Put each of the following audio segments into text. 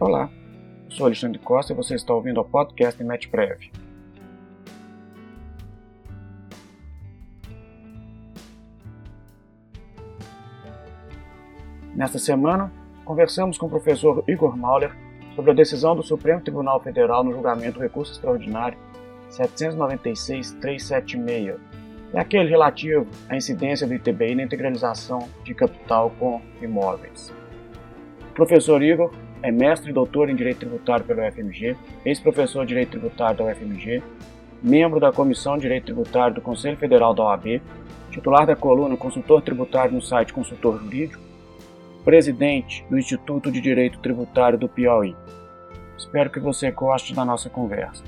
Olá, eu sou Alexandre Costa e você está ouvindo o podcast MetPrev. Nesta semana, conversamos com o professor Igor Mauler sobre a decisão do Supremo Tribunal Federal no julgamento do recurso extraordinário 796-376, é aquele relativo à incidência do ITBI na integralização de capital com imóveis. Professor Igor é mestre e doutor em Direito Tributário pela UFMG, ex-professor de Direito Tributário da UFMG, membro da Comissão de Direito Tributário do Conselho Federal da OAB, titular da coluna Consultor Tributário no site Consultor Jurídico, presidente do Instituto de Direito Tributário do Piauí. Espero que você goste da nossa conversa.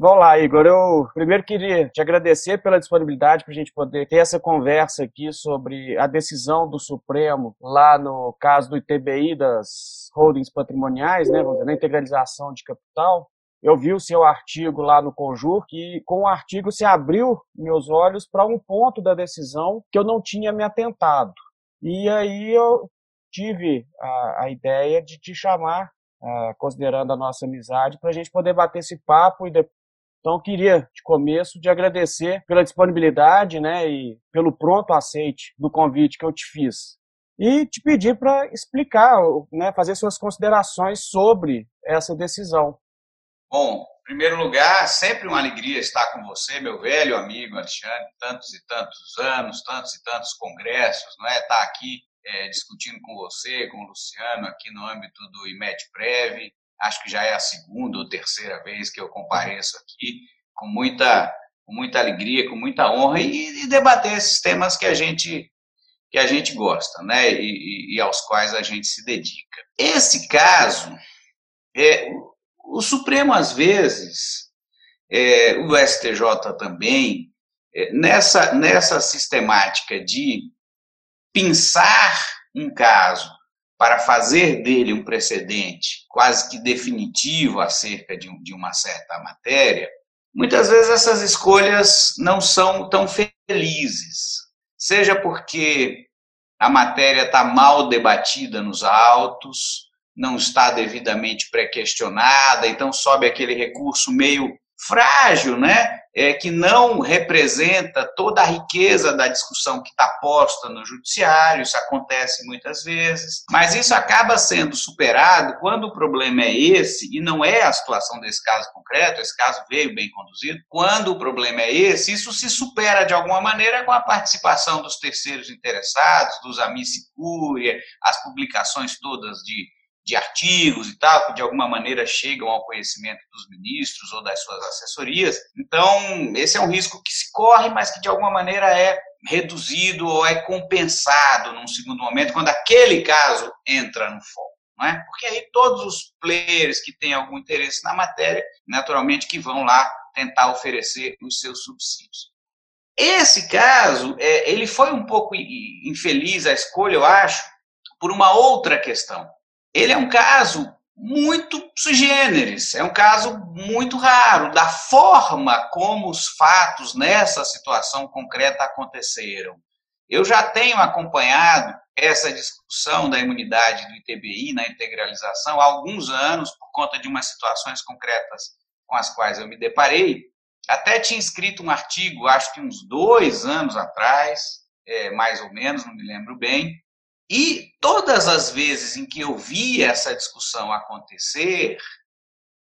Vamos lá, Igor. Eu primeiro queria te agradecer pela disponibilidade para a gente poder ter essa conversa aqui sobre a decisão do Supremo lá no caso do ITBI das holdings patrimoniais, né, dizer, na integralização de capital. Eu vi o seu artigo lá no Conjur que com o artigo se abriu meus olhos para um ponto da decisão que eu não tinha me atentado. E aí eu tive a, a ideia de te chamar, uh, considerando a nossa amizade, para a gente poder bater esse papo e então, eu queria, de começo, de agradecer pela disponibilidade né, e pelo pronto aceite do convite que eu te fiz. E te pedir para explicar, né, fazer suas considerações sobre essa decisão. Bom, em primeiro lugar, sempre uma alegria estar com você, meu velho amigo Alexandre, tantos e tantos anos, tantos e tantos congressos, não é? Estar aqui é, discutindo com você, com o Luciano, aqui no âmbito do IMED-PREV, acho que já é a segunda ou terceira vez que eu compareço aqui, com muita, com muita alegria, com muita honra, e, e debater esses temas que a gente que a gente gosta, né, e, e, aos quais a gente se dedica. Esse caso, é, o Supremo às vezes, é, o STJ também, é, nessa nessa sistemática de pensar um caso para fazer dele um precedente quase que definitivo acerca de, de uma certa matéria, muitas vezes essas escolhas não são tão felizes. Seja porque a matéria está mal debatida nos autos, não está devidamente pré-questionada, então sobe aquele recurso meio frágil, né? É, que não representa toda a riqueza da discussão que está posta no judiciário, isso acontece muitas vezes, mas isso acaba sendo superado quando o problema é esse, e não é a situação desse caso concreto, esse caso veio bem conduzido, quando o problema é esse, isso se supera de alguma maneira com a participação dos terceiros interessados, dos amici curia, as publicações todas de de artigos e tal, que de alguma maneira chegam ao conhecimento dos ministros ou das suas assessorias. Então, esse é um risco que se corre, mas que de alguma maneira é reduzido ou é compensado num segundo momento, quando aquele caso entra no foco. É? Porque aí todos os players que têm algum interesse na matéria, naturalmente que vão lá tentar oferecer os seus subsídios. Esse caso, é, ele foi um pouco infeliz a escolha, eu acho, por uma outra questão ele é um caso muito sui generis, é um caso muito raro, da forma como os fatos nessa situação concreta aconteceram. Eu já tenho acompanhado essa discussão da imunidade do ITBI na integralização há alguns anos, por conta de umas situações concretas com as quais eu me deparei. Até tinha escrito um artigo, acho que uns dois anos atrás, é, mais ou menos, não me lembro bem, e todas as vezes em que eu vi essa discussão acontecer,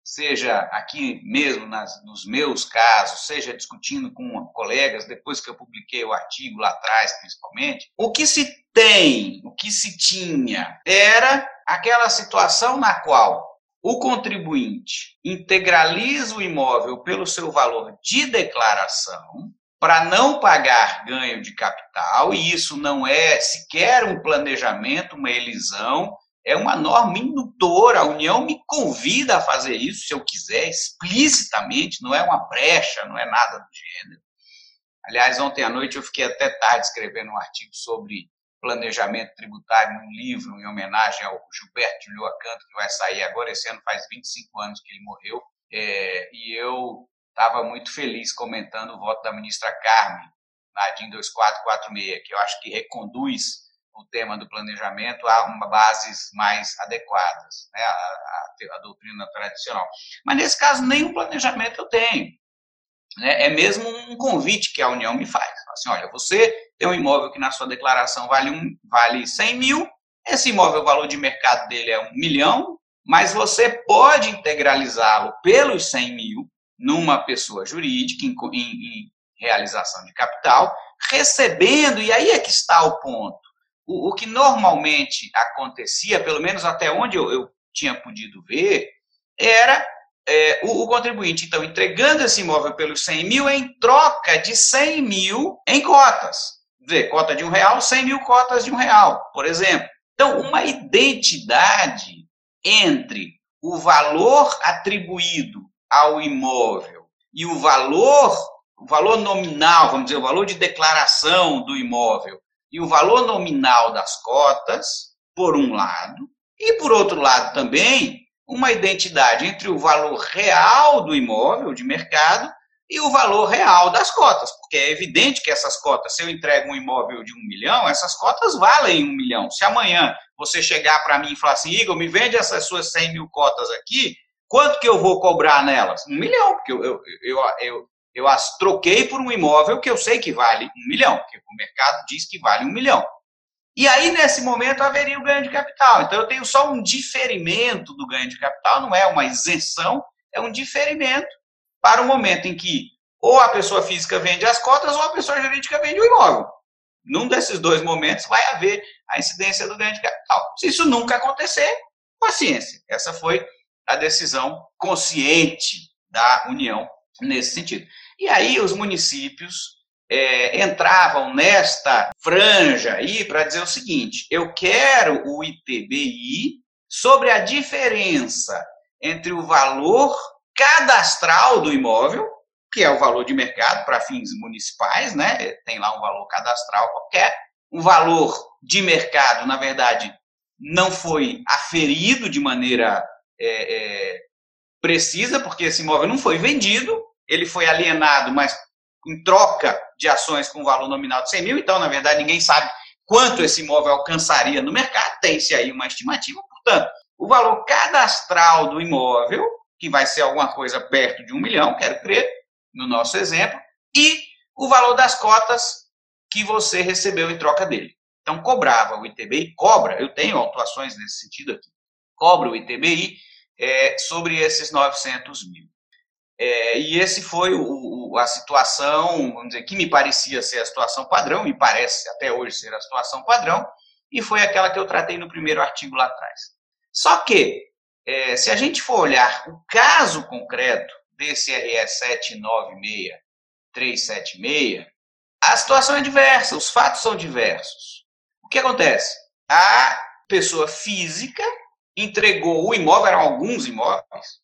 seja aqui mesmo nas, nos meus casos, seja discutindo com colegas depois que eu publiquei o artigo lá atrás, principalmente, o que se tem, o que se tinha, era aquela situação na qual o contribuinte integraliza o imóvel pelo seu valor de declaração, para não pagar ganho de capital, e isso não é sequer um planejamento, uma elisão, é uma norma indutora. A União me convida a fazer isso, se eu quiser, explicitamente, não é uma brecha, não é nada do gênero. Aliás, ontem à noite eu fiquei até tarde escrevendo um artigo sobre planejamento tributário num livro em homenagem ao Gilberto Lioa Canto, que vai sair agora. Esse ano faz 25 anos que ele morreu. É, e eu estava muito feliz comentando o voto da ministra Carmen na DIN 2446, que eu acho que reconduz o tema do planejamento a uma bases mais adequadas, né, a, a, a, doutrina tradicional. Mas nesse caso, nenhum planejamento eu tenho. Né, é mesmo um convite que a União me faz. Assim, olha, você tem um imóvel que na sua declaração vale, um, vale 100 mil, esse imóvel, o valor de mercado dele é um milhão, mas você pode integralizá-lo pelos 100 mil numa pessoa jurídica, em, em, em realização de capital, recebendo, e aí é que está o ponto, o, o que normalmente acontecia, pelo menos até onde eu, eu tinha podido ver, era é, o, o, contribuinte, então, entregando esse imóvel pelos 100 mil em troca de 100 mil em cotas. Quer dizer, cota de um real, 100 mil cotas de um real, por exemplo. Então, uma identidade entre o valor atribuído ao imóvel e o valor, o valor nominal, vamos dizer, o valor de declaração do imóvel e o valor nominal das cotas, por um lado, e por outro lado também uma identidade entre o valor real do imóvel de mercado e o valor real das cotas, porque é evidente que essas cotas, se eu entrego um imóvel de um milhão, essas cotas valem um milhão. Se amanhã você chegar para mim e falar assim, Igor, me vende essas suas 100 mil cotas aqui, quanto que eu vou cobrar nelas? Um milhão, porque eu, eu, eu, eu eu as troquei por um imóvel que eu sei que vale um milhão, porque o mercado diz que vale um milhão. E aí, nesse momento, haveria o ganho de capital. Então, eu tenho só um diferimento do ganho de capital, não é uma isenção, é um diferimento para o momento em que ou a pessoa física vende as cotas ou a pessoa jurídica vende o imóvel. Num desses dois momentos vai haver a incidência do ganho de capital. Se isso nunca acontecer, paciência. Essa foi a decisão consciente da União nesse sentido. E aí os municípios é, entravam nesta franja aí para dizer o seguinte: eu quero o ITBI sobre a diferença entre o valor cadastral do imóvel, que é o valor de mercado para fins municipais, né? Tem lá um valor cadastral qualquer, um valor de mercado, na verdade, não foi aferido de maneira é, é, precisa, porque esse imóvel não foi vendido, ele foi alienado, mas em troca de ações com valor nominal de 100 mil, então, na verdade, ninguém sabe quanto esse imóvel alcançaria no mercado, tem-se aí uma estimativa, portanto, o valor cadastral do imóvel, que vai ser alguma coisa perto de um milhão, quero crer, no nosso exemplo, e o valor das cotas que você recebeu em troca dele. Então, cobrava o ITBI, cobra, eu tenho autuações nesse sentido aqui, cobra o ITBI é, sobre esses 900 mil. É, e esse foi o, o, a situação, vamos dizer, que me parecia ser a situação padrão, me parece até hoje ser a situação padrão, e foi aquela que eu tratei no primeiro artigo lá atrás. Só que, é, se a gente for olhar o caso concreto desse RS 796376, a situação é diversa, os fatos são diversos. O que acontece? A pessoa física entregou o imóvel, eram alguns imóveis,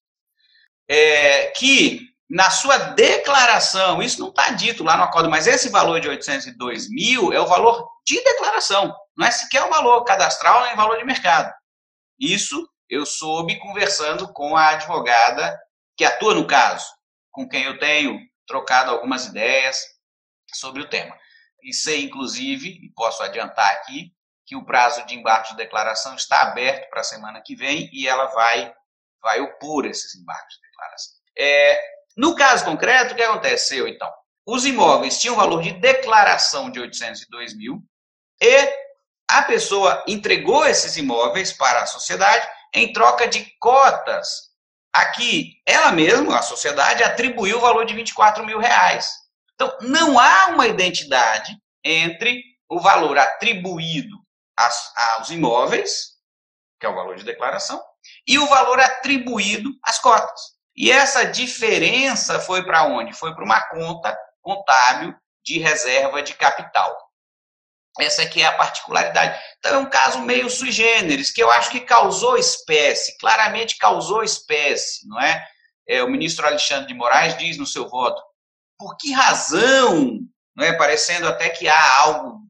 é, que na sua declaração, isso não está dito lá no acordo, mas esse valor de 802 mil é o valor de declaração, não é sequer o valor cadastral nem valor de mercado. Isso eu soube conversando com a advogada que atua no caso, com quem eu tenho trocado algumas ideias sobre o tema. E sei, inclusive, e posso adiantar aqui, que o prazo de embarque de declaração está aberto para a semana que vem e ela vai, vai opor esses embarques de declaração. É, no caso concreto, o que aconteceu então? Os imóveis tinham valor de declaração de 802 mil e a pessoa entregou esses imóveis para a sociedade em troca de cotas. Aqui, ela mesma, a sociedade, atribuiu o valor de 24 mil reais. Então, não há uma identidade entre o valor atribuído aos imóveis, que é o valor de declaração, e o valor atribuído às cotas. E essa diferença foi para onde? Foi para uma conta contábil de reserva de capital. Essa aqui é a particularidade. Então, é um caso meio sui generis, que eu acho que causou espécie, claramente causou espécie, não é? é o ministro Alexandre de Moraes diz no seu voto, por que razão, não é, parecendo até que há algo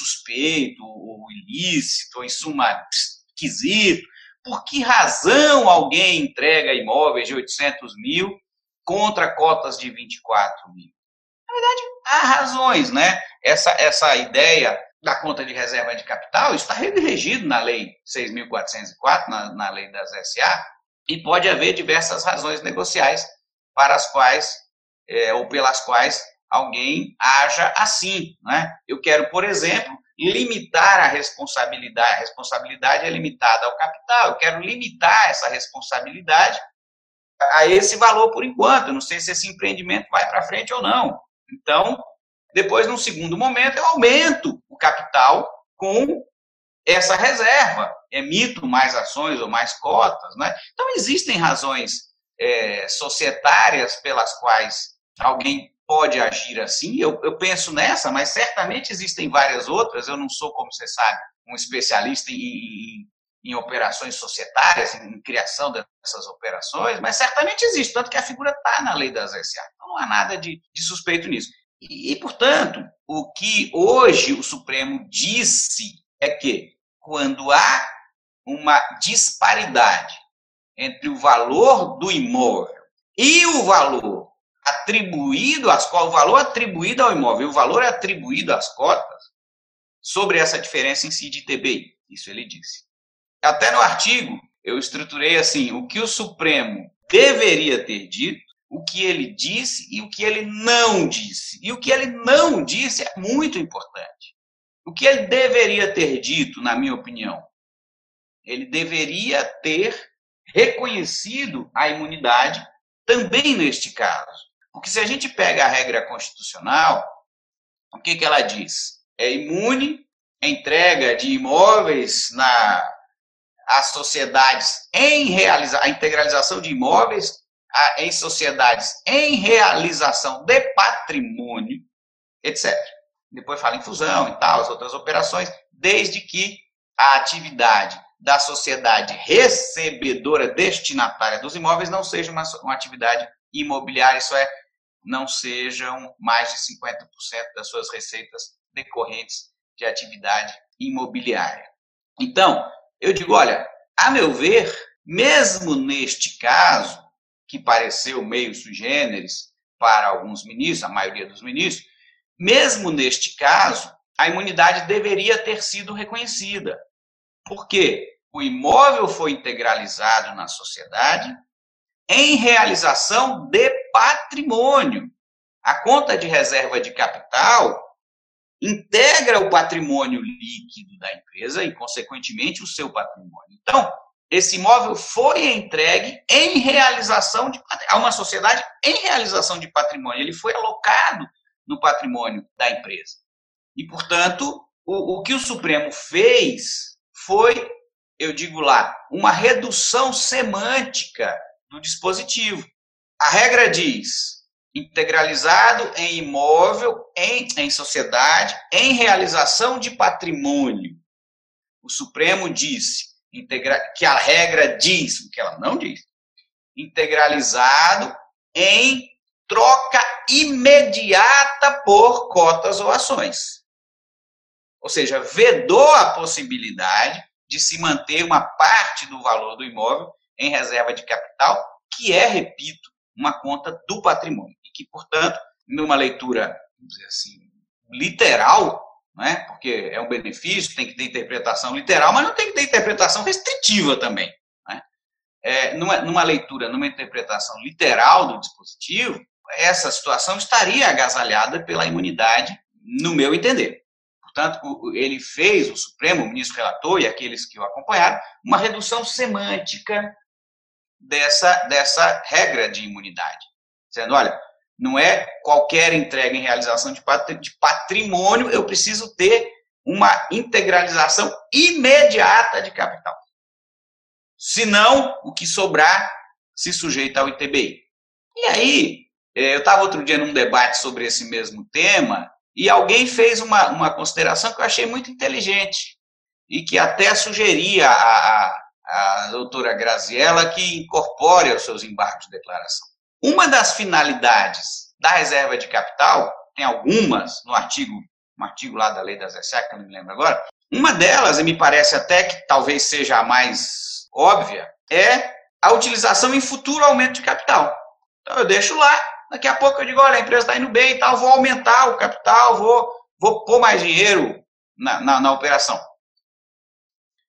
suspeito, ou ilícito, ou em suma, esquisito, por que razão alguém entrega imóveis de 800 mil contra cotas de 24 mil? Na verdade, há razões, né? Essa, essa ideia da conta de reserva de capital está regido na Lei 6.404, na, na Lei das SA, e pode haver diversas razões negociais para as quais, é, ou pelas quais, alguém haja assim. Né? Eu quero, por exemplo, limitar a responsabilidade. A responsabilidade é limitada ao capital. Eu quero limitar essa responsabilidade a esse valor por enquanto. Eu não sei se esse empreendimento vai para frente ou não. Então, depois, num segundo momento, eu aumento o capital com essa reserva. Emito mais ações ou mais cotas. Né? Então, existem razões é, societárias pelas quais alguém pode agir assim. Eu, eu penso nessa, mas certamente existem várias outras. Eu não sou, como você sabe, um especialista em, em, em operações societárias, em, em, criação dessas operações, mas certamente existe, tanto que a figura está na lei das SA. Então não há nada de, de suspeito nisso. E, e, portanto, o que hoje o Supremo disse é que quando há uma disparidade entre o valor do imóvel e o valor atribuído às cotas, o valor atribuído ao imóvel, o valor atribuído às cotas, sobre essa diferença em si de TBI. Isso ele disse. Até no artigo, eu estruturei assim: o que o Supremo deveria ter dito, o que ele disse e o que ele não disse. E o que ele não disse é muito importante. O que ele deveria ter dito, na minha opinião? Ele deveria ter reconhecido a imunidade também neste caso. Porque se a gente pega a regra constitucional, o que, que ela diz? É imune a entrega de imóveis na as sociedades em realiza, a integralização de imóveis a, em sociedades em realização de patrimônio, etc. Depois fala em fusão e tal, as outras operações, desde que a atividade da sociedade recebedora destinatária dos imóveis não seja uma, uma atividade imobiliária, isso é, não sejam mais de 50% das suas receitas decorrentes de atividade imobiliária. Então, eu digo, olha, a meu ver, mesmo neste caso, que pareceu meio sui generis para alguns ministros, a maioria dos ministros, mesmo neste caso, a imunidade deveria ter sido reconhecida. Por quê? O imóvel foi integralizado na sociedade em realização de patrimônio. A conta de reserva de capital integra o patrimônio líquido da empresa e, consequentemente, o seu patrimônio. Então, esse imóvel foi entregue em realização de a uma sociedade em realização de patrimônio. Ele foi alocado no patrimônio da empresa. E, portanto, o, o que o Supremo fez foi, eu digo lá, uma redução semântica do dispositivo. A regra diz integralizado em imóvel, em, em sociedade, em realização de patrimônio. O Supremo disse integra, que a regra diz, o que ela não diz, integralizado em troca imediata por cotas ou ações. Ou seja, vedou a possibilidade de se manter uma parte do valor do imóvel em reserva de capital, que é, repito, uma conta do patrimônio. E que, portanto, numa leitura, vamos dizer assim, literal, né? porque é um benefício, tem que ter interpretação literal, mas não tem que ter interpretação restritiva também. Né? É, numa, numa leitura, numa interpretação literal do dispositivo, essa situação estaria agasalhada pela imunidade, no meu entender. Portanto, ele fez, o Supremo, o ministro relator e aqueles que o acompanharam, uma redução semântica dessa, dessa regra de imunidade. Dizendo, olha, não é qualquer entrega em realização de patrimônio, eu preciso ter uma integralização imediata de capital. Senão, o que sobrar se sujeita ao ITBI. E aí, é, eu estava outro dia num debate sobre esse mesmo tema e alguém fez uma, uma consideração que eu achei muito inteligente e que até sugeria a, a doutora Graziella que incorpore aos seus embargos de declaração. Uma das finalidades da reserva de capital, tem algumas no artigo, um artigo lá da lei das SA, que eu não me lembro agora, uma delas, e me parece até que talvez seja a mais óbvia, é a utilização em futuro aumento de capital. Então eu deixo lá Daqui a pouco eu digo, olha, a empresa está indo bem e tal, vou aumentar o capital, vou, vou pôr mais dinheiro na, na, na operação.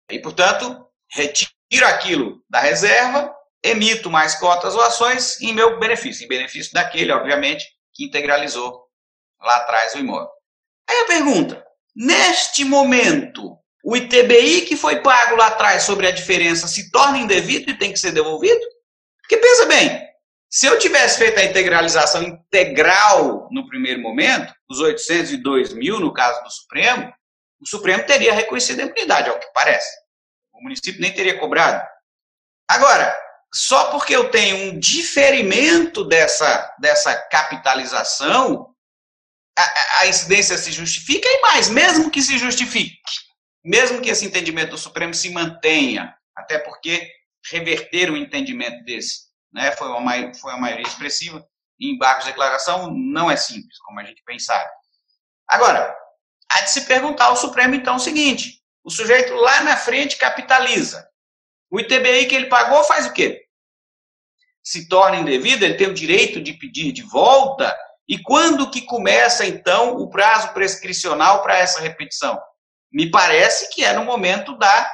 E, portanto, retiro aquilo da reserva, emito mais cotas ou ações em meu benefício, em benefício daquele, obviamente, que integralizou lá atrás o imóvel. Aí a pergunta, neste momento, o ITBI que foi pago lá atrás sobre a diferença se torna indevido e tem que ser devolvido? Porque pensa bem, se eu tivesse feito a integralização integral no primeiro momento, os 802 mil no caso do Supremo, o Supremo teria reconhecido a impunidade, ao que parece. O município nem teria cobrado. Agora, só porque eu tenho um diferimento dessa, dessa capitalização, a, a incidência se justifica e mais, mesmo que se justifique, mesmo que esse entendimento do Supremo se mantenha, até porque reverter um entendimento desse né, foi, uma, foi uma maioria expressiva, em embargos de declaração não é simples, como a gente pensava. Agora, há de se perguntar ao Supremo, então, o seguinte: o sujeito lá na frente capitaliza. O ITBI que ele pagou faz o quê? Se torna indevido, ele tem o direito de pedir de volta. E quando que começa, então, o prazo prescricional para essa repetição? Me parece que é no momento da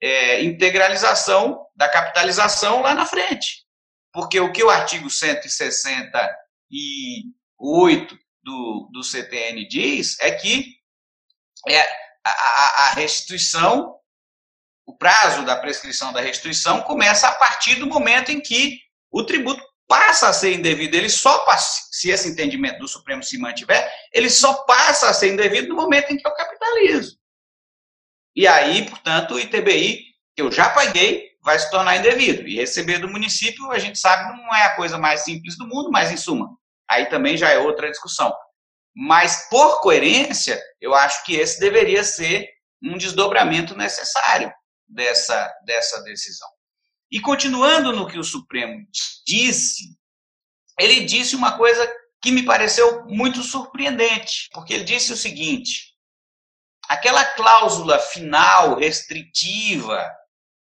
é, integralização, da capitalização lá na frente. Porque o que o artigo 168 do, do CTN diz é que é, a, a restituição, o prazo da prescrição da restituição começa a partir do momento em que o tributo passa a ser indevido. Ele só passa, se esse entendimento do Supremo se mantiver, ele só passa a ser indevido no momento em que eu capitalizo. E aí, portanto, o ITBI, que eu já paguei, vai se tornar indevido. E receber do município, a gente sabe, não é a coisa mais simples do mundo, mas em suma, aí também já é outra discussão. Mas, por coerência, eu acho que esse deveria ser um desdobramento necessário dessa, dessa decisão. E continuando no que o Supremo disse, ele disse uma coisa que me pareceu muito surpreendente, porque ele disse o seguinte: aquela cláusula final restritiva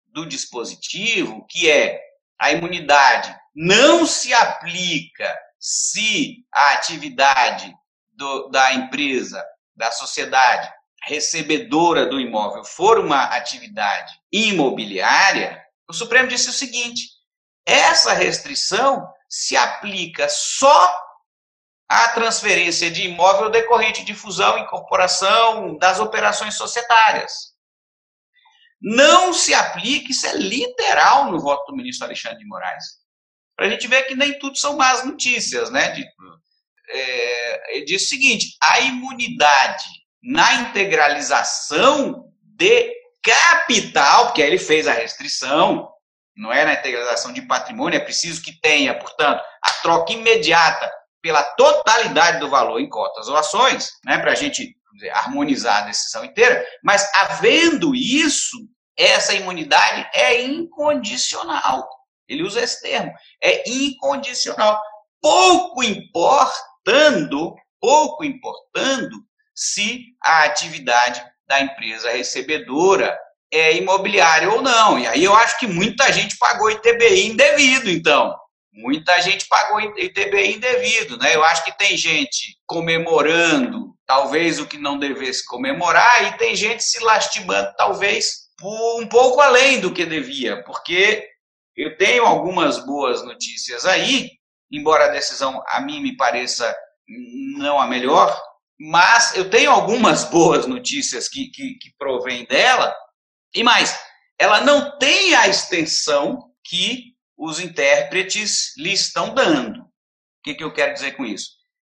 do dispositivo, que é a imunidade não se aplica se a atividade do, da empresa, da sociedade recebedora do imóvel for uma atividade imobiliária, o Supremo disse o seguinte: essa restrição se aplica só à transferência de imóvel decorrente de fusão, incorporação das operações societárias. Não se aplica, isso é literal no voto do ministro Alexandre de Moraes. Para a gente ver que nem tudo são más notícias, né? De, é, ele diz o seguinte: a imunidade na integralização de capital, porque aí ele fez a restrição, não é na integralização de patrimônio, é preciso que tenha, portanto, a troca imediata pela totalidade do valor em cotas ou ações, né, para a gente dizer, harmonizar a decisão inteira, mas havendo isso, essa imunidade é incondicional. Ele usa esse termo, é incondicional. Pouco importando, pouco importando se a atividade da empresa recebedora é imobiliária ou não. E aí eu acho que muita gente pagou ITBI indevido, então. Muita gente pagou ITBI indevido, né? Eu acho que tem gente comemorando talvez o que não devesse comemorar e tem gente se lastimando talvez um pouco além do que devia, porque eu tenho algumas boas notícias aí, embora a decisão a mim me pareça não a melhor, mas eu tenho algumas boas notícias que, que, que provém dela, e mais, ela não tem a extensão que os intérpretes lhe estão dando. O que, que eu quero dizer com isso?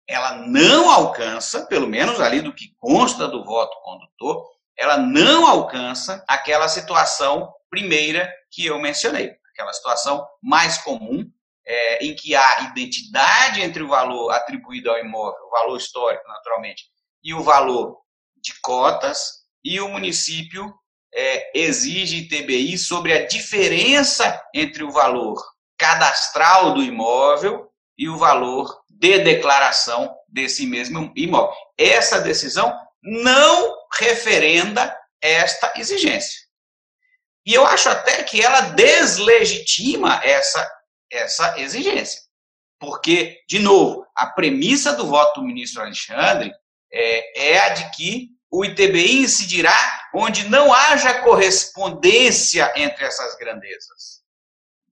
Ela não alcança, pelo menos ali do que consta do voto condutor, ela não alcança aquela situação primeira que eu mencionei, aquela situação mais comum é, em que há identidade entre o valor atribuído ao imóvel, o valor histórico, naturalmente, e o valor de cotas, e o município é, exige ITBI sobre a diferença entre o valor cadastral do imóvel e o valor de declaração desse mesmo imóvel. Essa decisão não referenda esta exigência. E eu acho até que ela deslegitima essa essa exigência. Porque, de novo, a premissa do voto do ministro Alexandre é, é a de que o ITBI incidirá onde não haja correspondência entre essas grandezas.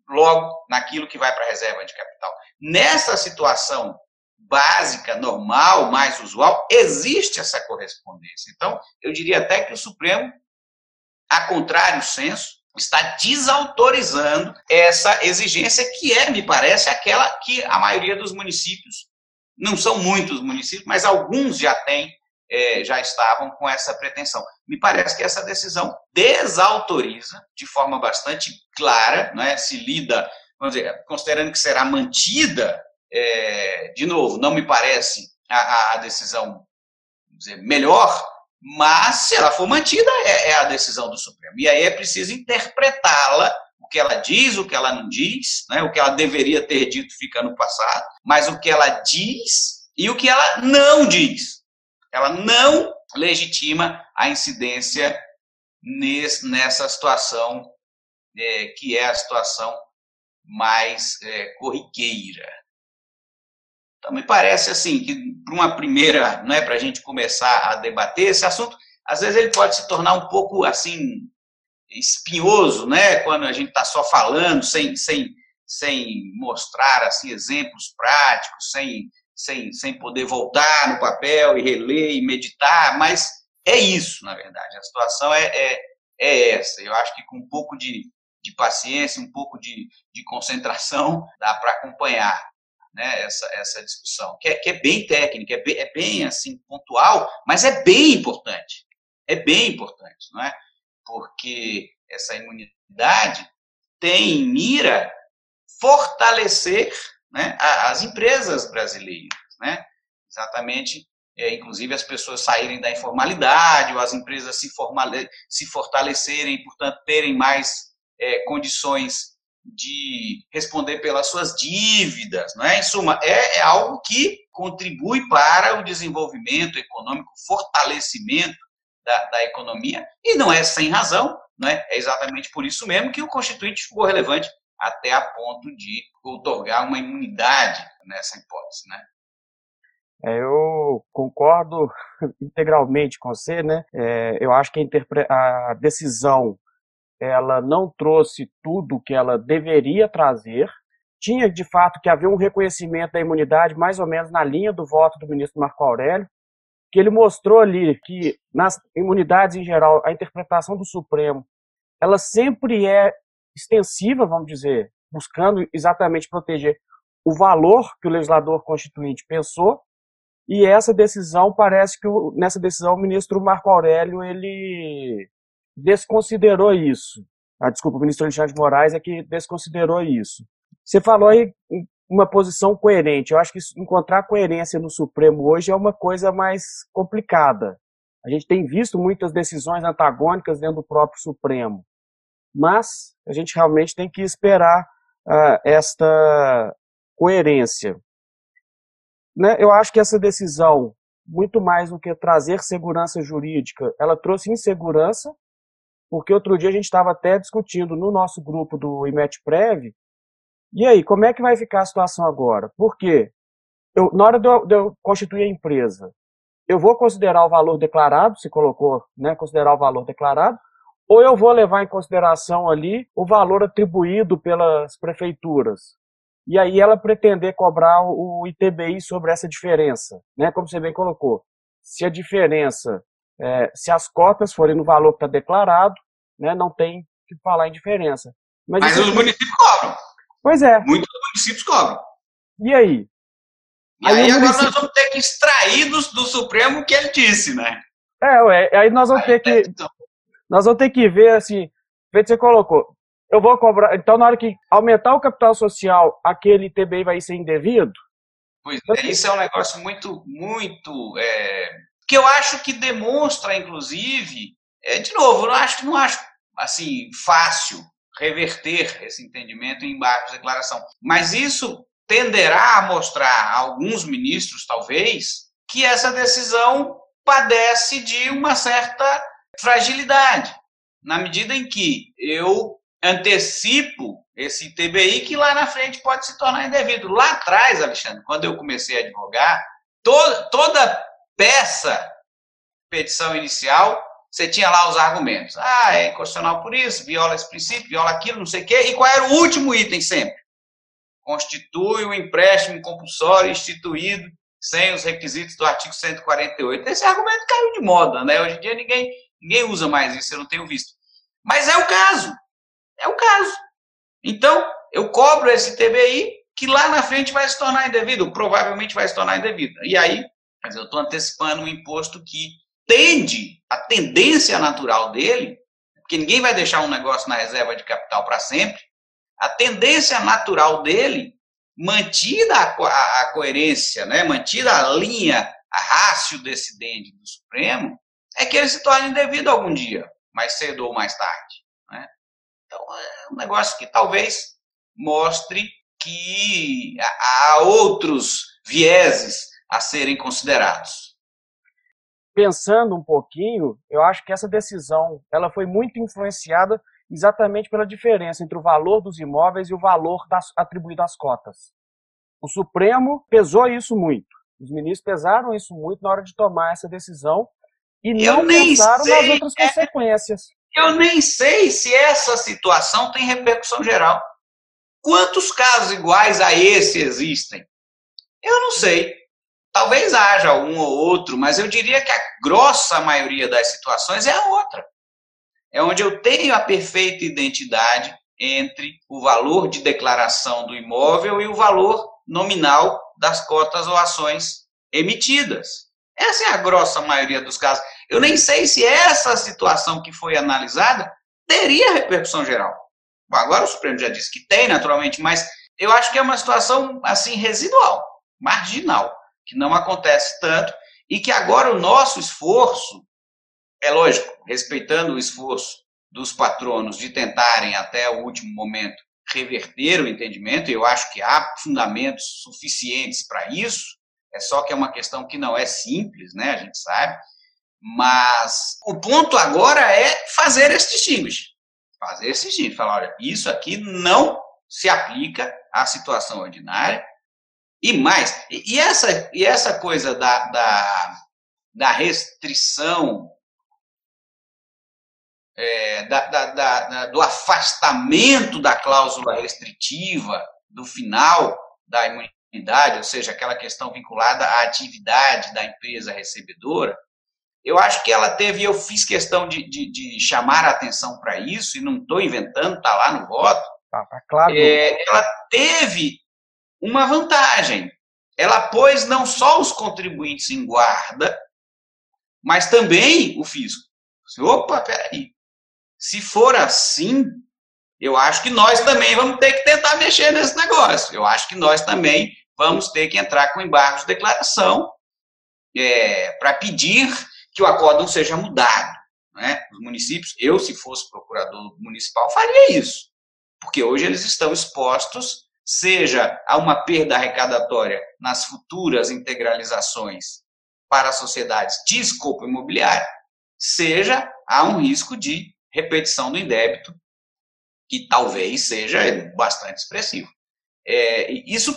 Logo, naquilo que vai para a reserva de capital. Nessa situação básica, normal, mais usual, existe essa correspondência. Então, eu diria até que o Supremo, a contrário senso, está desautorizando essa exigência que é, me parece, aquela que a maioria dos municípios, não são muitos municípios, mas alguns já têm, é, já estavam com essa pretensão. Me parece que essa decisão desautoriza de forma bastante clara, né, se lida, vamos dizer, considerando que será mantida, é, de novo, não me parece a, a decisão dizer, melhor, mas, se ela for mantida, é, é a decisão do Supremo. E aí é preciso interpretá-la, o que ela diz, o que ela não diz, né? o que ela deveria ter dito fica no passado, mas o que ela diz e o que ela não diz. Ela não legitima a incidência nesse, nessa situação, é, que é a situação mais é, corriqueira. Então, me parece assim que, para uma primeira, não é para a gente começar a debater esse assunto, às vezes ele pode se tornar um pouco assim espinhoso, né? Quando a gente está só falando, sem, sem, sem mostrar assim exemplos práticos, sem, sem, sem poder voltar no papel e reler e meditar, mas é isso, na verdade. A situação é, é, é essa. Eu acho que com um pouco de, de paciência, um pouco de, de concentração, dá para acompanhar né, essa, essa discussão, que é, que é bem técnica, é bem, é bem assim pontual, mas é bem importante. É bem importante, não é? Porque essa imunidade tem em mira fortalecer né, as empresas brasileiras, né? Exatamente, é, inclusive as pessoas saírem da informalidade, ou as empresas se, formale se fortalecerem, portanto, terem mais é, condições de responder pelas suas dívidas, não é? Em suma, é, é algo que contribui para o desenvolvimento econômico, fortalecimento da, da, economia, e não é sem razão, não é? É exatamente por isso mesmo que o Constituinte ficou relevante até a ponto de otorgar uma imunidade nessa hipótese, né? É, eu concordo integralmente com você, né? É, eu acho que a, a decisão ela não trouxe tudo que ela deveria trazer. Tinha, de fato, que haver um reconhecimento da imunidade mais ou menos na linha do voto do ministro Marco Aurélio, que ele mostrou ali que nas imunidades em geral, a interpretação do Supremo, ela sempre é extensiva, vamos dizer, buscando exatamente proteger o valor que o legislador constituinte pensou, e essa decisão parece que nessa decisão o ministro Marco Aurélio ele desconsiderou isso. Ah, desculpa, o ministro Alexandre de Moraes é que desconsiderou isso. Você falou aí uma posição coerente. Eu acho que encontrar coerência no Supremo hoje é uma coisa mais complicada. A gente tem visto muitas decisões antagônicas dentro do próprio Supremo. Mas a gente realmente tem que esperar uh, esta coerência. Né? Eu acho que essa decisão, muito mais do que trazer segurança jurídica, ela trouxe insegurança porque outro dia a gente estava até discutindo no nosso grupo do IMETPREV, e aí, como é que vai ficar a situação agora? Por quê? Eu, na hora de eu, de eu constituir a empresa, eu vou considerar o valor declarado, se colocou, né, considerar o valor declarado, ou eu vou levar em consideração ali o valor atribuído pelas prefeituras. E aí ela pretender cobrar o ITBI sobre essa diferença, né, como você bem colocou. Se a diferença é, se as cotas forem no valor que está declarado, né, não tem que falar em diferença. Mas, Mas os municípios cobram. Pois é. Muitos municípios cobram. E aí? E aí, aí agora município... nós vamos ter que extrair do, do Supremo o que ele disse, né? É, ué, aí nós vamos ter que. Então. Nós vamos ter que ver assim, feito você colocou. Eu vou cobrar. Então, na hora que aumentar o capital social, aquele TBI vai ser indevido? Pois é, isso é um negócio muito, muito é, que eu acho que demonstra, inclusive, é, de novo, não acho, não acho assim fácil reverter esse entendimento em embaixo de declaração, mas isso tenderá a mostrar a alguns ministros, talvez, que essa decisão padece de uma certa fragilidade, na medida em que eu antecipo esse ITBI que lá na frente pode se tornar indevido. Lá atrás, Alexandre, quando eu comecei a advogar, to toda peça, petição inicial, você tinha lá os argumentos. Ah, é inconstitucional por isso, viola esse princípio, viola aquilo, não sei o quê. E qual era o último item sempre? Constitui o empréstimo compulsório instituído sem os requisitos do artigo 148. Esse argumento caiu de moda, né? Hoje em dia ninguém, ninguém usa mais isso, eu não tenho visto. Mas é o caso. É o caso. Então, eu cobro esse TBI que lá na frente vai se tornar indevido, provavelmente vai se tornar indevido. E aí, mas eu estou antecipando um imposto que tende, a tendência natural dele, porque ninguém vai deixar um negócio na reserva de capital para sempre, a tendência natural dele, mantida a, a, a, coerência, né, mantida a linha, a rácio decidente do Supremo, é que ele se torne indevido algum dia, mais cedo ou mais tarde. Né? Então, é um negócio que talvez mostre que há outros vieses a serem considerados. Pensando um pouquinho, eu acho que essa decisão ela foi muito influenciada exatamente pela diferença entre o valor dos imóveis e o valor das, atribuído às cotas. O Supremo pesou isso muito. Os ministros pesaram isso muito na hora de tomar essa decisão e não pensaram nas outras é, consequências. Eu nem sei se essa situação tem repercussão geral. Quantos casos iguais a esse existem? Eu não sei. Talvez haja um ou outro, mas eu diria que a grossa maioria das situações é a outra. É onde eu tenho a perfeita identidade entre o valor de declaração do imóvel e o valor nominal das cotas ou ações emitidas. Essa é a grossa maioria dos casos. Eu nem sei se essa situação que foi analisada teria repercussão geral. Agora o Supremo já disse que tem, naturalmente, mas eu acho que é uma situação assim residual, marginal, que não acontece tanto e que agora o nosso esforço, é lógico, respeitando o esforço dos patronos de tentarem até o último momento reverter o entendimento, eu acho que há fundamentos suficientes para isso, é só que é uma questão que não é simples, né? A gente sabe. Mas o ponto agora é fazer esse distinguish. Fazer esse distinguish. Falar, olha, isso aqui não se aplica à situação ordinária. E mais, e essa, e essa coisa da, da, da restrição, é, da, da, da, do afastamento da cláusula restritiva do final da imunidade ou seja, aquela questão vinculada à atividade da empresa recebedora, eu acho que ela teve, eu fiz questão de, de, de chamar a atenção para isso, e não estou inventando, está lá no voto. Tá, tá claro. É, ela teve uma vantagem. Ela pôs não só os contribuintes em guarda, mas também o fisco. Opa, peraí. Se for assim, eu acho que nós também vamos ter que tentar mexer nesse negócio. Eu acho que nós também vamos ter que entrar com embargo de declaração é, para pedir que o acórdão seja mudado. Né? Os municípios, eu, se fosse procurador municipal, faria isso. Porque hoje eles estão expostos, seja a uma perda arrecadatória nas futuras integralizações para sociedades de escopo imobiliário, seja a um risco de repetição do indébito, que talvez seja bastante expressivo. É, isso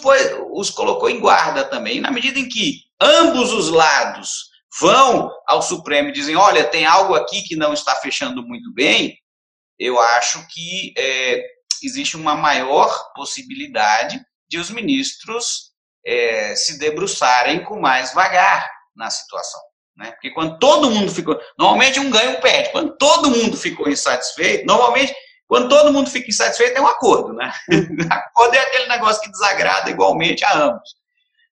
os colocou em guarda também, na medida em que ambos os lados vão ao Supremo e dizem: olha, tem algo aqui que não está fechando muito bem, eu acho que é, existe uma maior possibilidade de os ministros é, se debruçarem com mais vagar na situação. Né? Porque quando todo mundo ficou. Normalmente um ganha um perde. Quando todo mundo ficou insatisfeito, normalmente quando todo mundo fica insatisfeito, é um acordo, né? acordo é aquele negócio que desagrada igualmente a ambos.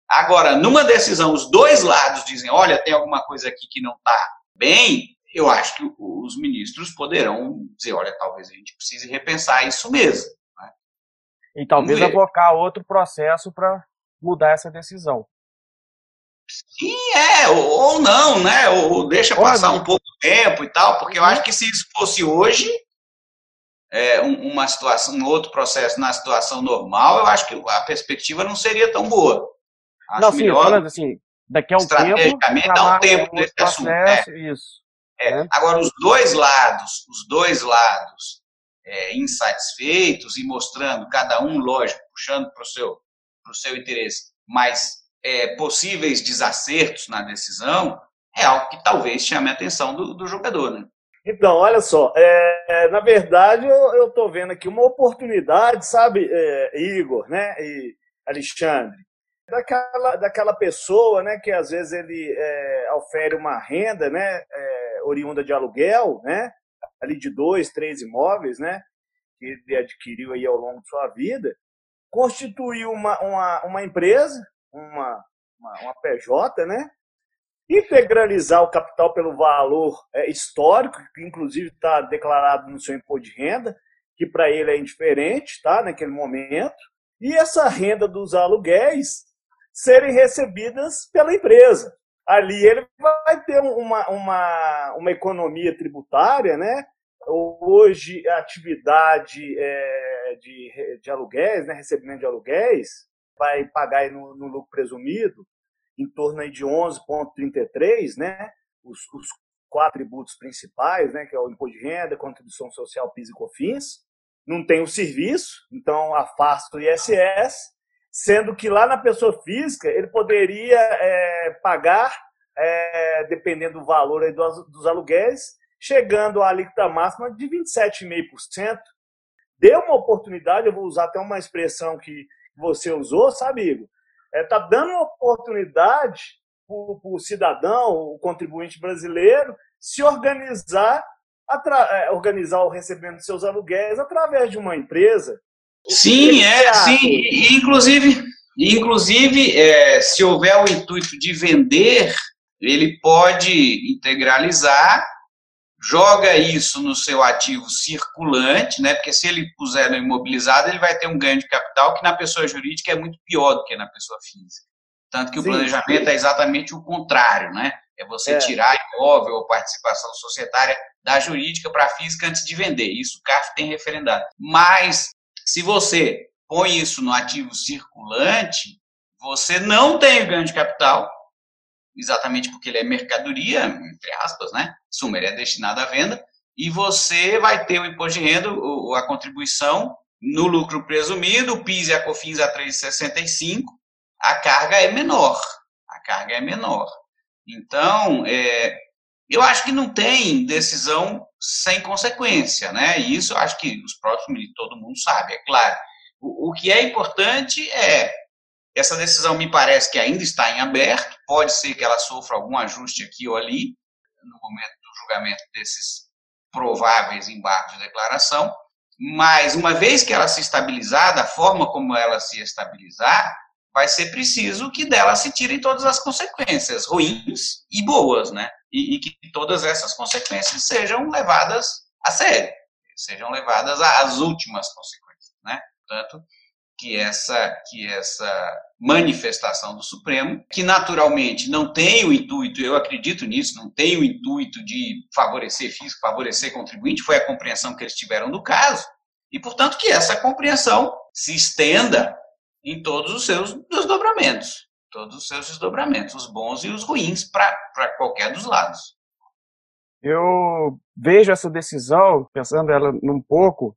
Agora, numa decisão, os dois lados dizem: olha, tem alguma coisa aqui que não está bem. Eu acho que os ministros poderão dizer: olha, talvez a gente precise repensar isso mesmo. Né? E talvez avocar outro processo para mudar essa decisão. Sim, é, ou, ou não, né? Ou deixa passar um pouco de tempo e tal, porque eu acho que se isso fosse hoje, é, uma situação, um outro processo na situação normal, eu acho que a perspectiva não seria tão boa. Acho não, sim, melhor, falando assim, daqui a um estrategicamente tempo, dá um tempo nesse assunto. É. Isso. É. Agora, os dois lados, os dois lados é, insatisfeitos e mostrando cada um, lógico, puxando para o seu, seu interesse, mas é, possíveis desacertos na decisão, é algo que talvez chame a atenção do, do jogador, né? Então, olha só, é, na verdade eu estou vendo aqui uma oportunidade, sabe, é, Igor, né, e Alexandre, daquela, daquela pessoa, né, que às vezes ele é, ofere uma renda, né, é, oriunda de aluguel, né, ali de dois, três imóveis, né, que ele adquiriu aí ao longo de sua vida, constituiu uma, uma, uma empresa, uma, uma, uma PJ, né, integralizar o capital pelo valor é, histórico, que inclusive está declarado no seu imposto de renda, que para ele é indiferente, tá, naquele momento, e essa renda dos aluguéis serem recebidas pela empresa. Ali ele vai ter uma, uma, uma economia tributária, né? Hoje a atividade é, de, de aluguéis, né, recebimento de aluguéis, vai pagar no, no lucro presumido em torno de 11,33, né? Os, os, quatro tributos principais, né? Que é o imposto de renda, contribuição social, PIS e COFINS. Não tem o serviço, então afasta o ISS, sendo que lá na pessoa física ele poderia é, pagar, é, dependendo do valor dos, dos aluguéis, chegando à alíquota máxima de 27,5%. Deu uma oportunidade, eu vou usar até uma expressão que você usou, sabe, Igor? está é, tá dando uma oportunidade para o cidadão, o contribuinte brasileiro, se organizar, é, organizar o recebimento de seus aluguéis através de uma empresa. Sim, é, sim. Inclusive, inclusive é, se houver o intuito de vender, ele pode integralizar joga isso no seu ativo circulante, né? Porque se ele puser no imobilizado, ele vai ter um ganho de capital que na pessoa jurídica é muito pior do que na pessoa física. Tanto que sim, o planejamento sim. é exatamente o contrário, né? É você é. tirar imóvel ou participação societária da jurídica para a física antes de vender. Isso o CAF tem referendado. Mas se você põe isso no ativo circulante, você não tem ganho de capital, exatamente porque ele é mercadoria, entre aspas, né? Suma, ele é destinado à venda, e você vai ter o imposto de renda, a contribuição no lucro presumido, o PIS e a COFINS a 3,65, a carga é menor, a carga é menor. Então, é, eu acho que não tem decisão sem consequência, né? E isso acho que os próximos, todo mundo sabe, é claro. O, o que é importante é essa decisão me parece que ainda está em aberto, pode ser que ela sofra algum ajuste aqui ou ali, no momento do julgamento desses prováveis embargos de declaração, mas uma vez que ela se estabilizar, da forma como ela se estabilizar, vai ser preciso que dela se tirem todas as consequências, ruins e boas, né? E, e que todas essas consequências sejam levadas a sério, sejam levadas às últimas consequências, né? Portanto, que essa, que essa manifestação do Supremo, que naturalmente não tem o intuito, eu acredito nisso, não tem o intuito de favorecer físico, favorecer contribuinte, foi a compreensão que eles tiveram do caso, e portanto que essa compreensão se estenda em todos os seus desdobramentos, todos os seus desdobramentos, os bons e os ruins, para qualquer dos lados. Eu vejo essa decisão, pensando ela um pouco,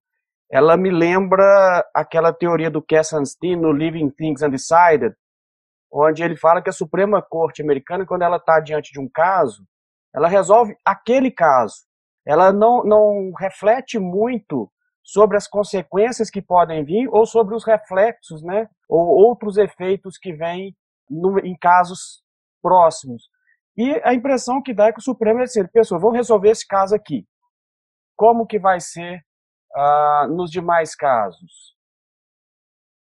ela me lembra aquela teoria do Kessenstein no Living Things Undecided, onde ele fala que a Suprema Corte americana, quando ela está diante de um caso, ela resolve aquele caso. Ela não, não reflete muito sobre as consequências que podem vir ou sobre os reflexos, né, ou outros efeitos que vêm no, em casos próximos. E a impressão que dá é que o Supremo é assim, pessoal, vamos resolver esse caso aqui. Como que vai ser uh, nos demais casos.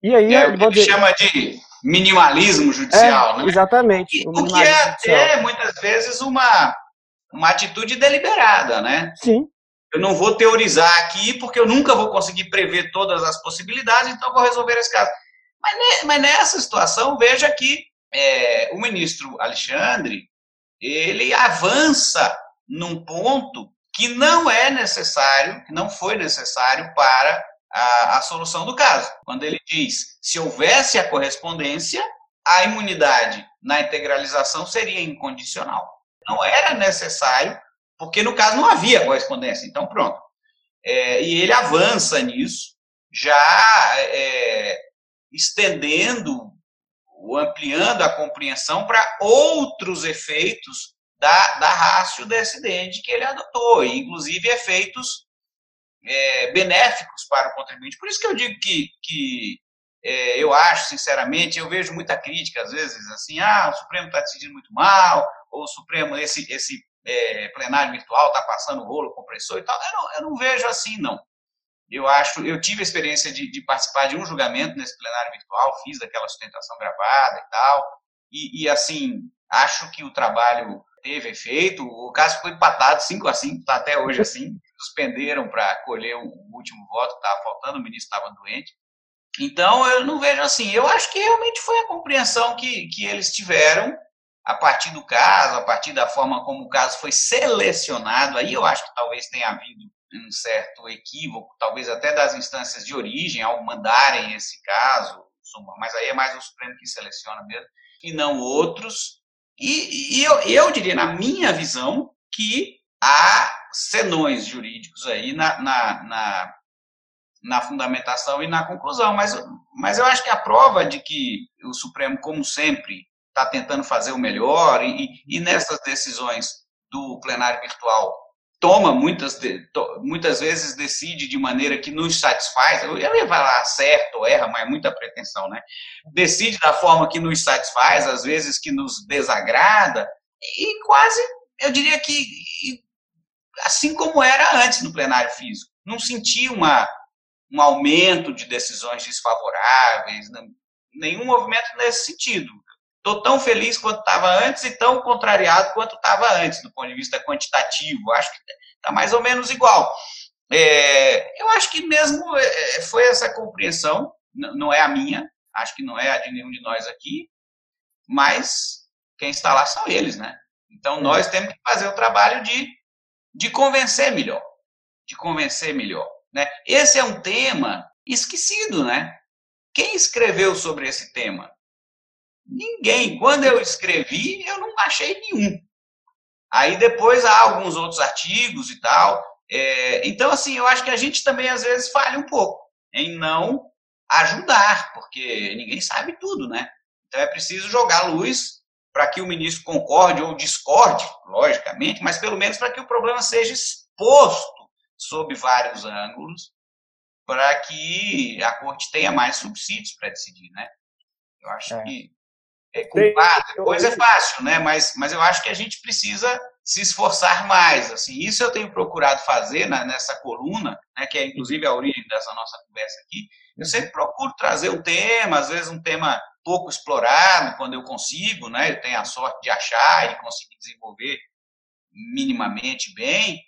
E aí, é o que ele chama de minimalismo judicial, é, né? Exatamente. O, o que é até, muitas vezes, uma, uma atitude deliberada, né? Sim. Eu não vou teorizar aqui, porque eu nunca vou conseguir prever todas as possibilidades, então vou resolver esse caso. Mas, mas nessa situação, veja que é, o ministro Alexandre, ele avança num ponto que não é necessário, que não foi necessário para a, a solução do caso. Quando ele diz, se houvesse a correspondência, a imunidade na integralização seria incondicional. Não era necessário, porque no caso não havia correspondência. Então, pronto. É, e ele avança nisso, já é, estendendo, ampliando a compreensão para outros efeitos da, da rácio descendente que ele adotou, inclusive efeitos é, benéficos para o contribuinte. Por isso que eu digo que, que é, eu acho, sinceramente, eu vejo muita crítica, às vezes, assim, ah, o Supremo está decidindo muito mal, ou o Supremo, esse, esse é, plenário virtual está passando rolo compressor e tal. Eu não, eu não, vejo assim, não. Eu acho, eu tive a experiência de, de, participar de um julgamento nesse plenário virtual, fiz daquela sustentação gravada e tal, e, e assim, acho que o trabalho teve efeito, o caso foi empatado 5 a 5 está até hoje assim, suspenderam para colher o último voto, estava faltando, o ministro estava doente, então, eu não vejo assim. Eu acho que realmente foi a compreensão que, que eles tiveram a partir do caso, a partir da forma como o caso foi selecionado. Aí eu acho que talvez tenha havido um certo equívoco, talvez até das instâncias de origem, ao mandarem esse caso, mas aí é mais o Supremo que seleciona mesmo, e não outros. E, e eu, eu diria, na minha visão, que há senões jurídicos aí na, na, na na fundamentação e na conclusão. Mas, mas eu acho que a prova de que o Supremo, como sempre, está tentando fazer o melhor e, e nessas decisões do plenário virtual toma muitas, muitas vezes decide de maneira que nos satisfaz, eu ia falar certo ou erra, mas é muita pretensão, né? Decide da forma que nos satisfaz, às vezes que nos desagrada, e quase, eu diria que assim como era antes no plenário físico. Não senti uma, um aumento de decisões desfavoráveis, nenhum movimento nesse sentido. Estou tão feliz quanto estava antes e tão contrariado quanto estava antes, do ponto de vista quantitativo. Acho que está mais ou menos igual. É, eu acho que mesmo é, é, foi essa compreensão, não é a minha, acho que não é a de nenhum de nós aqui, mas quem está lá são eles, né? Então nós temos que fazer o trabalho de, de convencer melhor, de convencer melhor. Né? Esse é um tema esquecido, né? Quem escreveu sobre esse tema? Ninguém. Quando eu escrevi, eu não achei nenhum. Aí depois há alguns outros artigos e tal. É, então, assim, eu acho que a gente também às vezes falha um pouco em não ajudar, porque ninguém sabe tudo, né? Então é preciso jogar luz para que o ministro concorde ou discorde, logicamente, mas pelo menos para que o problema seja exposto sob vários ângulos para que a corte tenha mais subsídios para decidir, né? Eu acho é. que é culpar, depois é fácil, né? Mas, mas eu acho que a gente precisa se esforçar mais, assim. Isso eu tenho procurado fazer na, nessa coluna, né, que é inclusive a origem dessa nossa conversa aqui. Eu uhum. sempre procuro trazer um tema, às vezes um tema pouco explorado, quando eu consigo, né? Eu tenho a sorte de achar e conseguir desenvolver minimamente bem,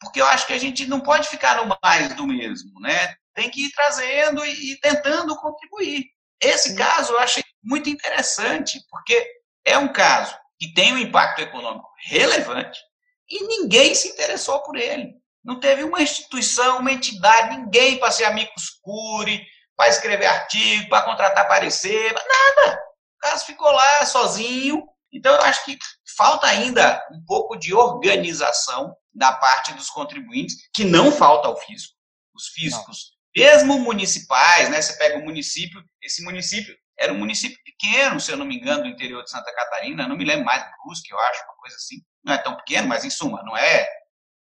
porque eu acho que a gente não pode ficar no mais do mesmo, né? Tem que ir trazendo e, tentando contribuir. Esse caso eu achei muito interessante, porque é um caso que tem um impacto econômico relevante e ninguém se interessou por ele. Não teve uma instituição, uma entidade, ninguém para ser amigo cure, para escrever artigo, para contratar parecer, nada. O caso ficou lá sozinho. Então, eu acho que falta ainda um pouco de organização da parte dos contribuintes, que não falta ao fisco. Os fiscos, não. mesmo municipais, né? Você pega o um município, esse município era um município pequeno, se eu não me engano, do interior de Santa Catarina, não me lembro mais, Brusque, eu acho, uma coisa assim. Não é tão pequeno, mas em suma, não é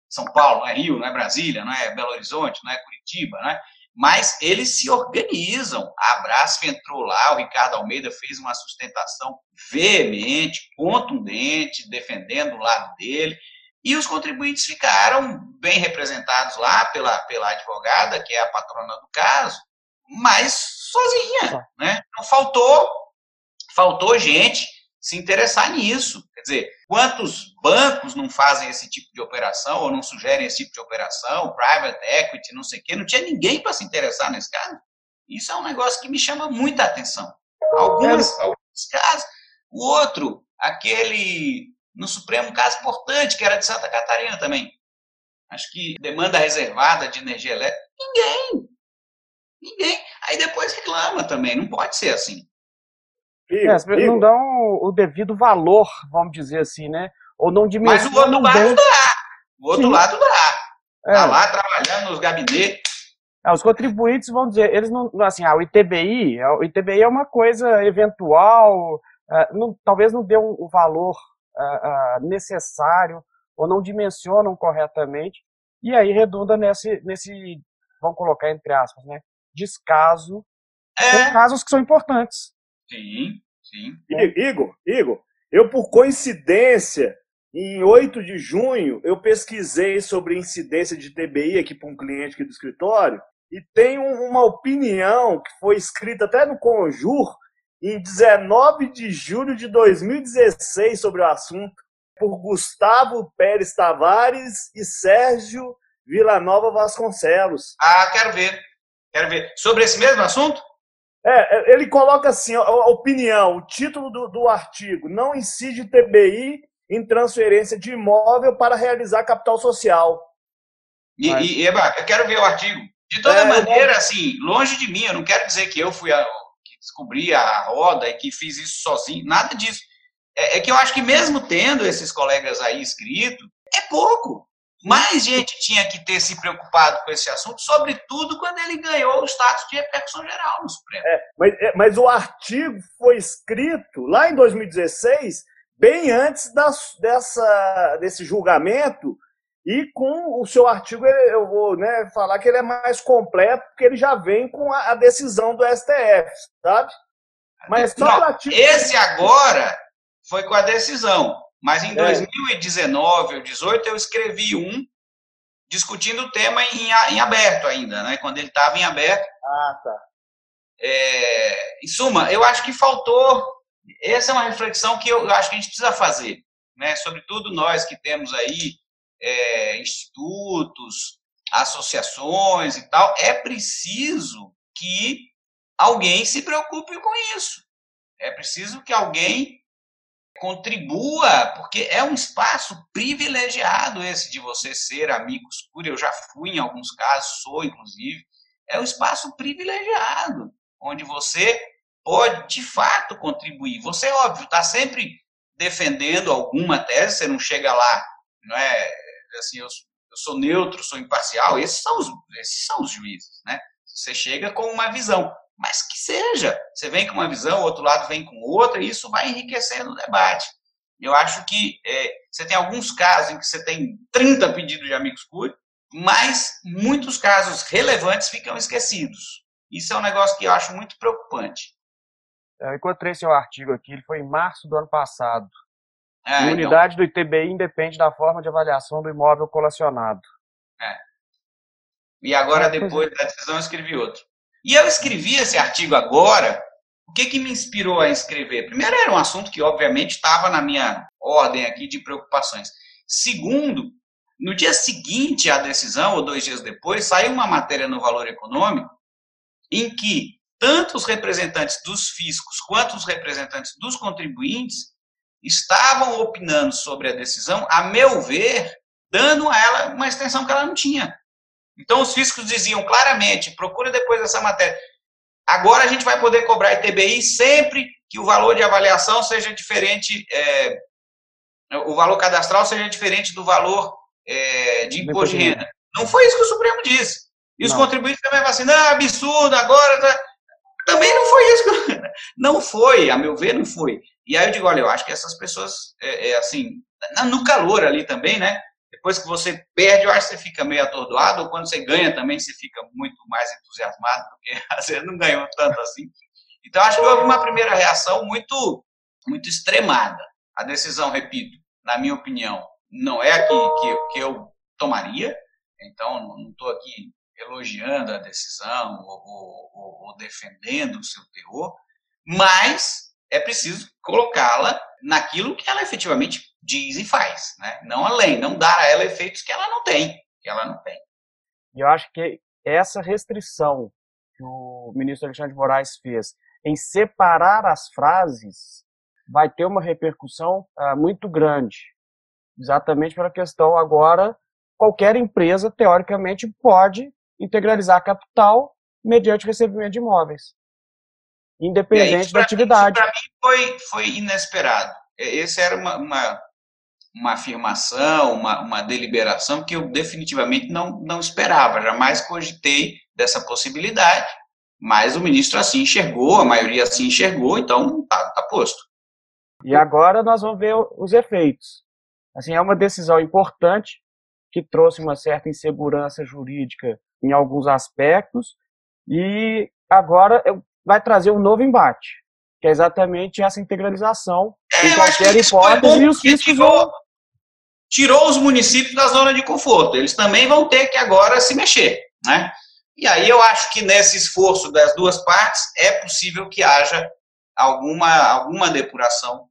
São Paulo, não é Rio, não é Brasília, não é Belo Horizonte, não é Curitiba, né? Mas eles se organizam. A Brasf entrou lá, o Ricardo Almeida fez uma sustentação veemente, contundente, defendendo o lado dele. E os contribuintes ficaram bem representados lá pela, pela advogada, que é a patrona do caso, mas sozinha, né? Não faltou, faltou gente se interessar nisso. Quer dizer, quantos bancos não fazem esse tipo de operação ou não sugerem esse tipo de operação, private equity, não sei o quê, não tinha ninguém para se interessar nesse caso. Isso é um negócio que me chama muita atenção. Algumas, alguns casos. O outro, aquele no Supremo, caso importante, que era de Santa Catarina também. Acho que demanda reservada de energia elétrica. Ninguém. Ninguém. Aí depois reclama também. Não pode ser assim. É, não dão o devido valor, vamos dizer assim, né? Ou não Mas o outro lado bem. dá. O outro Sim. lado dá. Tá é. Tá lá trabalhando nos gabinetes. É, os contribuintes vão dizer, eles não, assim, ah, o ITBI, é, o ITBI é uma coisa eventual, uh, não, talvez não dê um, um valor uh, uh, necessário ou não dimensionam corretamente, e aí redunda nesse, nesse, vamos colocar entre aspas, né, descaso é. com casos que são importantes. Sim, sim. Igor, Igor, eu por coincidência, em 8 de junho, eu pesquisei sobre incidência de TBI aqui para um cliente aqui do escritório e tem uma opinião que foi escrita até no Conjur em 19 de julho de 2016 sobre o assunto por Gustavo Pérez Tavares e Sérgio Villanova Vasconcelos. Ah, quero ver. Quero ver. Sobre esse mesmo assunto? É, é ele coloca assim, a opinião, o título do, do artigo, não incide TBI em transferência de imóvel para realizar capital social. E, Mas... e Eba, eu quero ver o artigo. De toda é, maneira, eu... assim, longe de mim, eu não quero dizer que eu fui a, que descobri a roda e que fiz isso sozinho, nada disso. É, é que eu acho que mesmo tendo esses colegas aí escrito, é pouco. Mais gente tinha que ter se preocupado com esse assunto, sobretudo quando ele ganhou o status de repercussão geral no Supremo. É, mas, é, mas o artigo foi escrito lá em 2016, bem antes das, dessa, desse julgamento, e com o seu artigo, eu vou né, falar que ele é mais completo, porque ele já vem com a, a decisão do STF, sabe? Mas só Não, artigo... Esse agora foi com a decisão. Mas em é. 2019 ou 2018 eu escrevi um discutindo o tema em, em aberto ainda, né? Quando ele estava em aberto. Ah, tá. É, em suma, eu acho que faltou. Essa é uma reflexão que eu, eu acho que a gente precisa fazer, né? Sobretudo nós que temos aí é, institutos, associações e tal, é preciso que alguém se preocupe com isso. É preciso que alguém contribua, porque é um espaço privilegiado esse de você ser amigo escuro. Eu já fui em alguns casos, sou inclusive. É um espaço privilegiado, onde você pode de fato contribuir. Você, óbvio, está sempre defendendo alguma tese, você não chega lá, não é assim, eu, eu sou neutro, sou imparcial. Esses são os, esses são os juízes, né? Você chega com uma visão mas que seja. Você vem com uma visão, o outro lado vem com outra, e isso vai enriquecendo o debate. Eu acho que é, você tem alguns casos em que você tem 30 pedidos de amigos curi, mas muitos casos relevantes ficam esquecidos. Isso é um negócio que eu acho muito preocupante. Eu encontrei seu artigo aqui, ele foi em março do ano passado. É, a então. unidade então... do ITBI independe da forma de avaliação do imóvel colacionado. É. E agora, depois da decisão, eu escrevi outro. E eu escrevi esse artigo agora. O que, que me inspirou a escrever? Primeiro, era um assunto que, obviamente, estava na minha ordem aqui de preocupações. Segundo, no dia seguinte à decisão, ou dois dias depois, saiu uma matéria no Valor Econômico em que tanto os representantes dos fiscos quanto os representantes dos contribuintes estavam opinando sobre a decisão, a meu ver, dando a ela uma extensão que ela não tinha. Então, os físicos diziam claramente, procura depois essa matéria, agora a gente vai poder cobrar ITBI sempre que o valor de avaliação seja diferente, é, o valor cadastral seja diferente do valor é, de imposto de renda. Não foi isso que o Supremo disse. E os não. contribuintes também falaram assim, não, absurdo, agora... Tá... Também não foi isso. Não foi, a meu ver, não foi. E aí eu digo, olha, eu acho que essas pessoas, é, é assim, no calor ali também, né? Depois que você perde, eu acho que você fica meio atordoado, ou quando você ganha também, você fica muito mais entusiasmado, porque às vezes não ganhou tanto assim. Então, acho que houve uma primeira reação muito, muito extremada. A decisão, repito, na minha opinião, não é a que, que, que eu tomaria, então não estou aqui elogiando a decisão ou, ou, ou defendendo o seu terror, mas é preciso colocá-la naquilo que ela efetivamente diz e faz, né? Não além, não dar a ela efeitos que ela não tem, que ela não tem. E eu acho que essa restrição que o ministro Alexandre de Moraes fez em separar as frases vai ter uma repercussão uh, muito grande, exatamente pela questão agora qualquer empresa teoricamente pode integralizar capital mediante recebimento de imóveis, independente aí, da atividade. Para mim foi foi inesperado. Esse era uma, uma uma afirmação, uma, uma deliberação que eu definitivamente não, não esperava, jamais cogitei dessa possibilidade, mas o ministro assim enxergou, a maioria assim enxergou, então está tá posto. E agora nós vamos ver os efeitos. Assim, é uma decisão importante que trouxe uma certa insegurança jurídica em alguns aspectos e agora vai trazer um novo embate, que é exatamente essa integralização é, em qualquer hipótese e os fiscos vão tirou os municípios da zona de conforto. Eles também vão ter que agora se mexer, né? E aí eu acho que nesse esforço das duas partes é possível que haja alguma, alguma depuração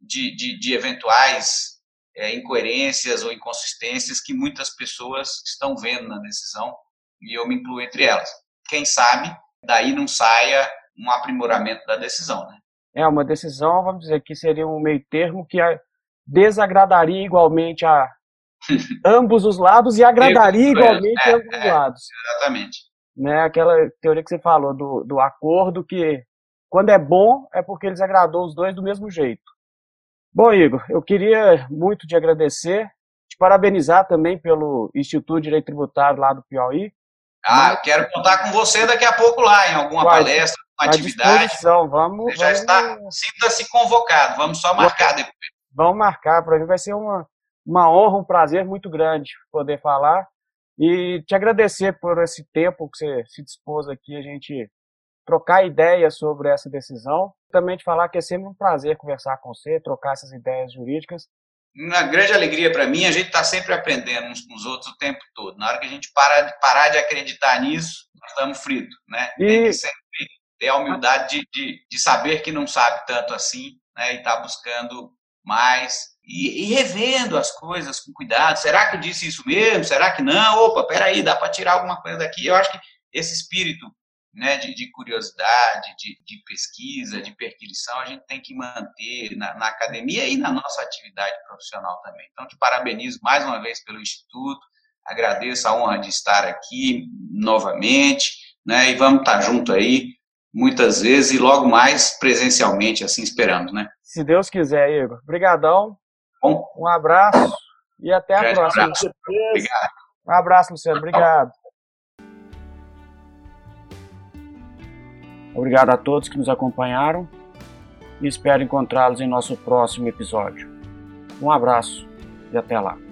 de, de, de eventuais é, incoerências ou inconsistências que muitas pessoas estão vendo na decisão e eu me incluo entre elas. Quem sabe daí não saia um aprimoramento da decisão, né? É uma decisão, vamos dizer que seria um meio termo que desagradaria igualmente a ambos os lados e agradaria igualmente é, a ambos os é, lados. Exatamente. Né, aquela teoria que você falou do, do acordo que quando é bom é porque eles agradou os dois do mesmo jeito. Bom, Igor, eu queria muito te agradecer, te parabenizar também pelo Instituto de Direito Tributário lá do Piauí. Ah, quero contar com você daqui a pouco lá, em alguma Vai, palestra, uma atividade. Vamos, você já vamos... está, sinta-se convocado, vamos só marcar depois vão marcar. Para mim vai ser uma, uma honra, um prazer muito grande poder falar e te agradecer por esse tempo que você se dispôs aqui a gente trocar ideias sobre essa decisão. Também te falar que é sempre um prazer conversar com você, trocar essas ideias jurídicas. Uma grande alegria para mim, a gente está sempre aprendendo uns com os outros o tempo todo. Na hora que a gente parar, parar de acreditar nisso, nós estamos fritos, né? E... Tem que sempre ter a humildade de, de, de saber que não sabe tanto assim, né? E estar tá buscando mais e, e, revendo as coisas com cuidado. Será que eu disse isso mesmo? Será que não? Opa, peraí, dá para tirar alguma coisa daqui. Eu acho que esse espírito né, de, de curiosidade, de, de, pesquisa, de perquisição, a gente tem que manter na, na, academia e na nossa atividade profissional também. Então, te parabenizo mais uma vez pelo Instituto, agradeço a honra de estar aqui novamente, né, e vamos estar junto aí muitas vezes e logo mais presencialmente, assim esperamos, né? Se Deus quiser, Igor. Obrigadão. Bom. Um abraço e até a próxima. Abraço. Obrigado. Um abraço, Luciano. Obrigado. Obrigado a todos que nos acompanharam e espero encontrá-los em nosso próximo episódio. Um abraço e até lá.